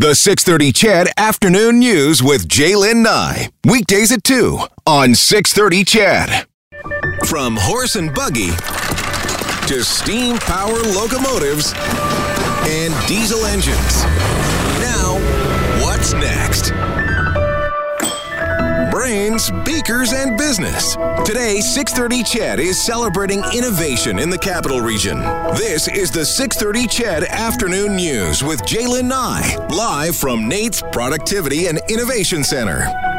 The 630 CHED Afternoon News with Jaylen Nye. Weekdays at 2 on 630 CHED. From horse and buggy to steam power locomotives and diesel engines. Now, what's next? Brains, beakers, and business. Today, 630 CHED is celebrating innovation in the capital region. This is the 630 CHED Afternoon News with Jaylen Nye, live from NAIT's Productivity and Innovation Center.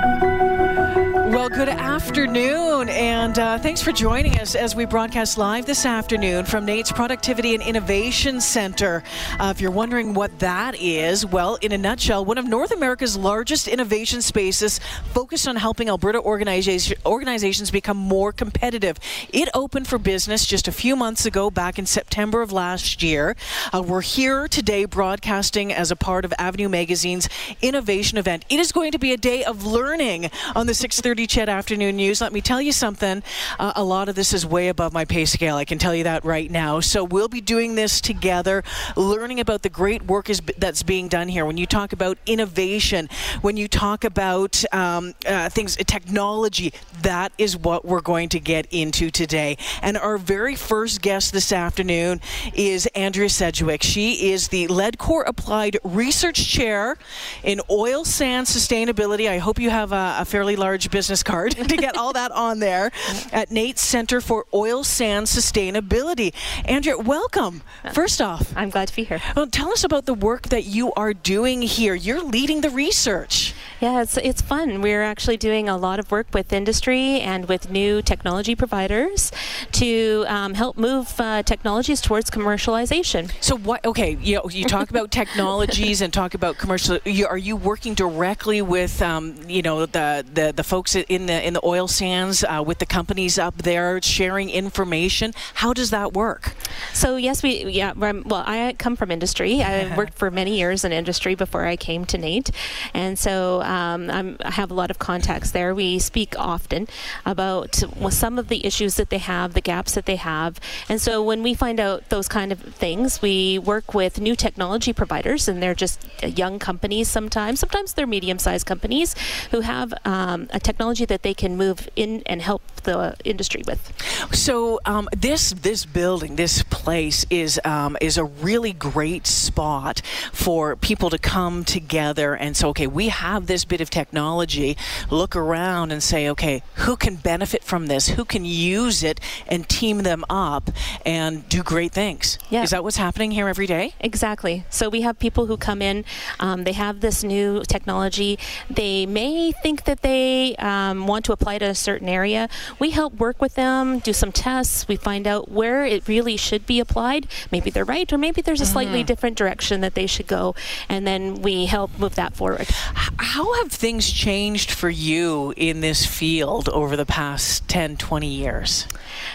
Well, good afternoon, and uh, thanks for joining us as we broadcast live this afternoon from NAIT's Productivity and Innovation Center. Uh, if you're wondering what that is, well, in a nutshell, one of North America's largest innovation spaces focused on helping Alberta organization, organizations become more competitive. It opened for business just a few months ago, back in September of last year. Uh, we're here today broadcasting as a part of Avenue Magazine's innovation event. It is going to be a day of learning on the 630 CHED Afternoon News. Let me tell you something. Uh, a lot of this is way above my pay scale. I can tell you that right now. So we'll be doing this together, learning about the great work is, that's being done here. When you talk about innovation, when you talk about um, uh, things, technology, that is what we're going to get into today. And our very first guest this afternoon is Andrea Sedgwick. She is the Ledcor Applied Research Chair in Oil Sands Sustainability. I hope you have a, a fairly large business business card to get all that on there at NAIT's Center for Oil Sands Sustainability. Andrea, welcome. Uh, First off, I'm glad to be here. Well, tell us about the work that you are doing here. You're leading the research. Yeah, it's, it's fun. We're actually doing a lot of work with industry and with new technology providers to um, help move uh, technologies towards commercialization. So what? Okay, you know, you talk about technologies and talk about commercial. You, are you working directly with um, you know the, the the folks in the in the oil sands uh, with the companies up there sharing information? How does that work? So yes, we yeah. Well, I come from industry. I worked for many years in industry before I came to NAIT, and so. Um, i have a lot of contacts there. We speak often about well, some of the issues that they have, the gaps that they have. And so when we find out those kind of things, we work with new technology providers, and they're just young companies sometimes. Sometimes they're medium sized companies who have um, a technology that they can move in and help the industry with. So um, this this building, this place is um, is a really great spot for people to come together and so okay, we have this this bit of technology, look around and say, okay, who can benefit from this? Who can use it and team them up and do great things? Yeah. Is that what's happening here every day? Exactly. So we have people who come in, um, they have this new technology. They may think that they um, want to apply to a certain area. We help work with them, do some tests. We find out where it really should be applied. Maybe they're right, or maybe there's a slightly mm-hmm. different direction that they should go. And then we help move that forward. How have things changed for you in this field over the past 10, 20 years?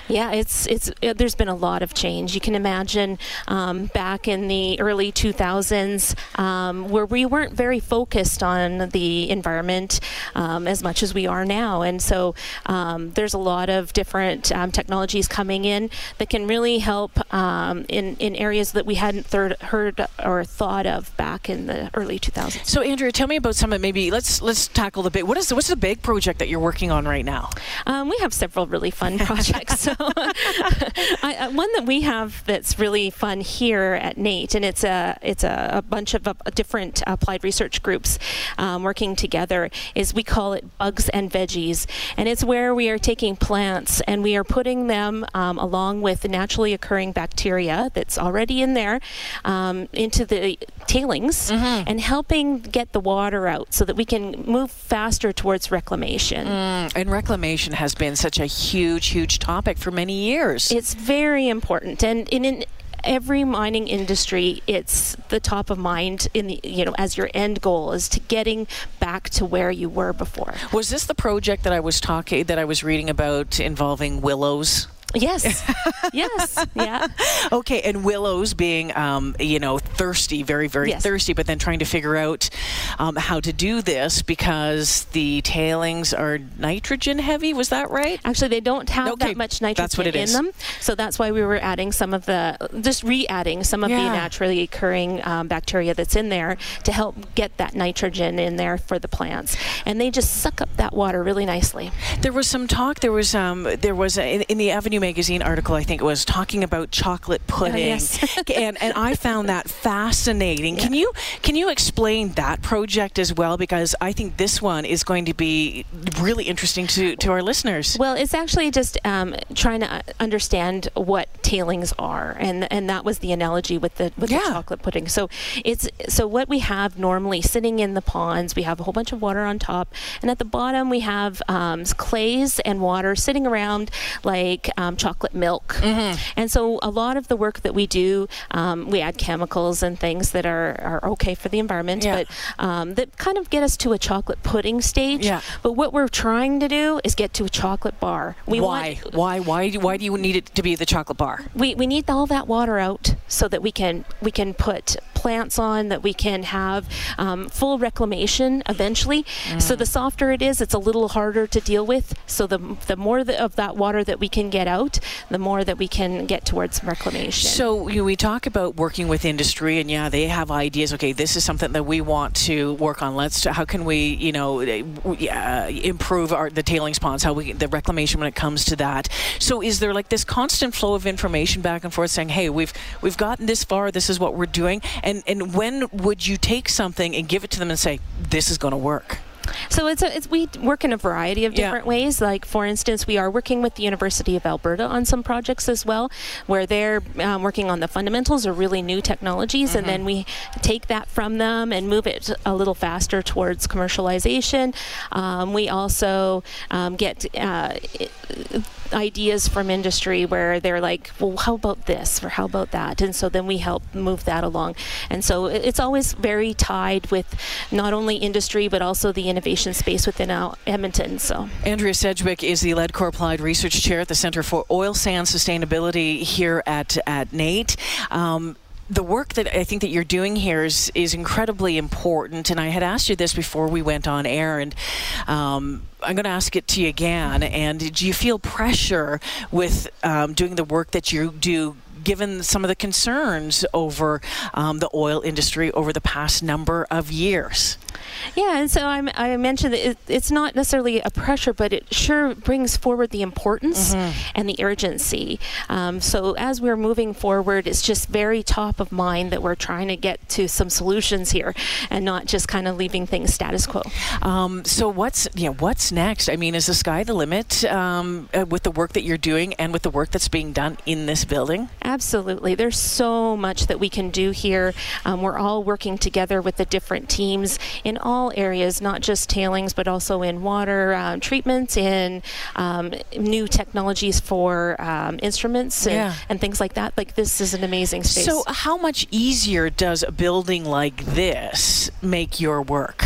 Yeah, it's it's it, there's been a lot of change. You can imagine um, back in the early 2000s um, where we weren't very focused on the environment um, as much as we are now, and so um, there's a lot of different um, technologies coming in that can really help um, in in areas that we hadn't third, heard or thought of back in the early 2000s. So, Andrea, tell me about some of maybe let's let's tackle the big. What is the, what's the big project that you're working on right now? we have several really fun projects. so I, uh, one that we have that's really fun here at NAIT, and it's a it's a, a bunch of uh, different applied research groups um, working together. Is we call it Bugs and Veggies, and it's where we are taking plants and we are putting them um, along with naturally occurring bacteria that's already in there um, into the tailings mm-hmm. and helping get the water out so that we can move faster towards reclamation. Mm, and reclamation has been such a huge, huge topic for many years. It's very important, and in, in every mining industry, it's the top of mind in the you know as your end goal is to getting back to where you were before. Was this the project that I was talking that I was reading about involving willows? Yes. yes. Yeah. Okay, and Willows being, um, you know, thirsty, very, very Yes. thirsty, but then trying to figure out um, how to do this because the tailings are nitrogen heavy. Was that right? Actually, they don't have Okay, that much nitrogen that's what it in is. them, so that's why we were adding some of the, just re-adding some of the naturally occurring um, bacteria that's in there to help get that nitrogen in there for the plants, and they just suck up that water really nicely. There was some talk. There was um, there was a, in, in the Avenue magazine article, I think it was talking about chocolate pudding, yes. and and I found that fascinating. Can you can you explain that project as well? Because I think this one is going to be really interesting to to our listeners. Well, it's actually just um, trying to uh, understand what tailings are, and and that was the analogy with the with Yeah. the chocolate pudding. So it's so what we have normally sitting in the ponds, we have a whole bunch of water on top, and at the bottom we have um, clays and water sitting around like um, chocolate milk. And so a lot of the work that we do, um, we add chemicals and things that are, are okay for the environment, Yeah. but um, that kind of get us to a chocolate pudding stage. Yeah. But what we're trying to do is get to a chocolate bar. We why Want, why why do- why do you need it to be the chocolate bar? we, we need all that water out so that we can we can put plants on that we can have um, full reclamation eventually. So Mm. the softer it is, it's a little harder to deal with. So the the more the, of that water that we can get out, the more that we can get towards reclamation. So you know, we talk about working with industry, and yeah, they have ideas. Okay, this is something that we want to work on. Let's. How can we, you know, uh, improve our the tailings ponds? How we the reclamation when it comes to that. So is there like this constant flow of information back and forth, saying, "Hey, we've we've gotten this far. This is what we're doing." And and when would you take something and give it to them and say, "This is going to work"? So it's, a, it's we work in a variety of Yeah. different ways. Like for instance, we are working with the University of Alberta on some projects as well, where they're um, working on the fundamentals or really new technologies, and then we take that from them and move it a little faster towards commercialization. Um, we also um, get. Uh, ideas from industry where they're like, well, how about this or how about that? And so then we help move that along. And so it's always very tied with not only industry but also the innovation space within Edmonton. So Andrea Sedgwick is the Ledcor Applied Research Chair at the Center for Oil Sands Sustainability here at at NAIT. Um, the work that I think that you're doing here is is incredibly important, and I had asked you this before we went on air, and um, I'm going to ask it to you again. And do you feel pressure with um, doing the work that you do? Given some of the concerns over um, the oil industry over the past number of years. Yeah, and so I'm, I mentioned that it, it's not necessarily a pressure, but it sure brings forward the importance and the urgency. Um, so as we're moving forward, it's just very top of mind that we're trying to get to some solutions here, and not just kind of leaving things status quo. Um, so what's you know what's next? I mean, is the sky the limit um, uh, with the work that you're doing and with the work that's being done in this building? Absolutely. There's so much that we can do here. Um, we're all working together with the different teams in all areas, not just tailings, but also in water um, treatments, in um, new technologies for um, instruments and, Yeah. and things like that. Like, this is an amazing space. So, how much easier does a building like this make your work?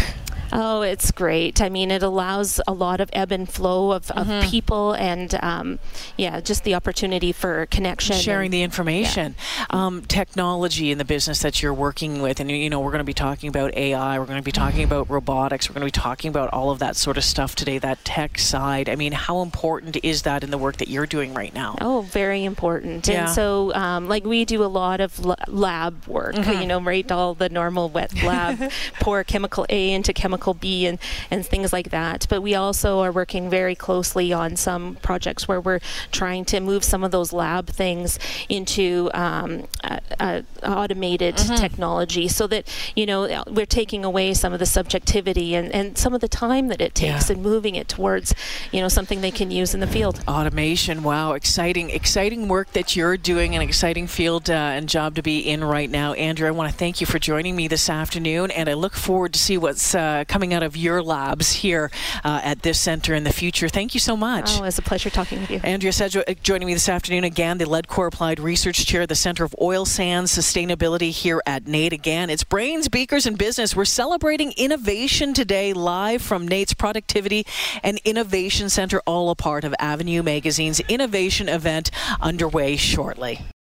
Oh, it's great. I mean, it allows a lot of ebb and flow of, of Mm-hmm. people and, um, yeah, just the opportunity for connection. sharing and- the information um, technology in the business that you're working with and you know we're going to be talking about ai we're going to be talking about robotics we're going to be talking about all of that sort of stuff today that tech side i mean how important is that in the work that you're doing right now Oh, very important. Yeah. And so, um, like, we do a lot of l- lab work, Mm-hmm. you know, right? All the normal wet lab, pour chemical A into chemical B and, and things like that. But we also are working very closely on some projects where we're trying to move some of those lab things into um, uh, uh, automated Mm-hmm. technology so that, you know, we're taking away some of the subjectivity and, and some of the time that it takes Yeah. and moving it towards, you know, something they can use in the field. automation wow exciting exciting work that you're doing an exciting field uh, and job to be in right now andrew i want to thank you for joining me this afternoon and i look forward to see what's uh, coming out of your labs here uh, at this center in the future. Thank you so much. Oh, it's a pleasure talking with you. Andrea Sedgwick joining me this afternoon again, the Ledcor Applied Research Chair, of the Center of Oil Sands Sustainability here at NAIT. Again, it's Brains, Beakers, and Business. We're celebrating innovation today live from NAIT's Productivity and Innovation Center, all a part of Avenue Magazine's innovation event underway shortly.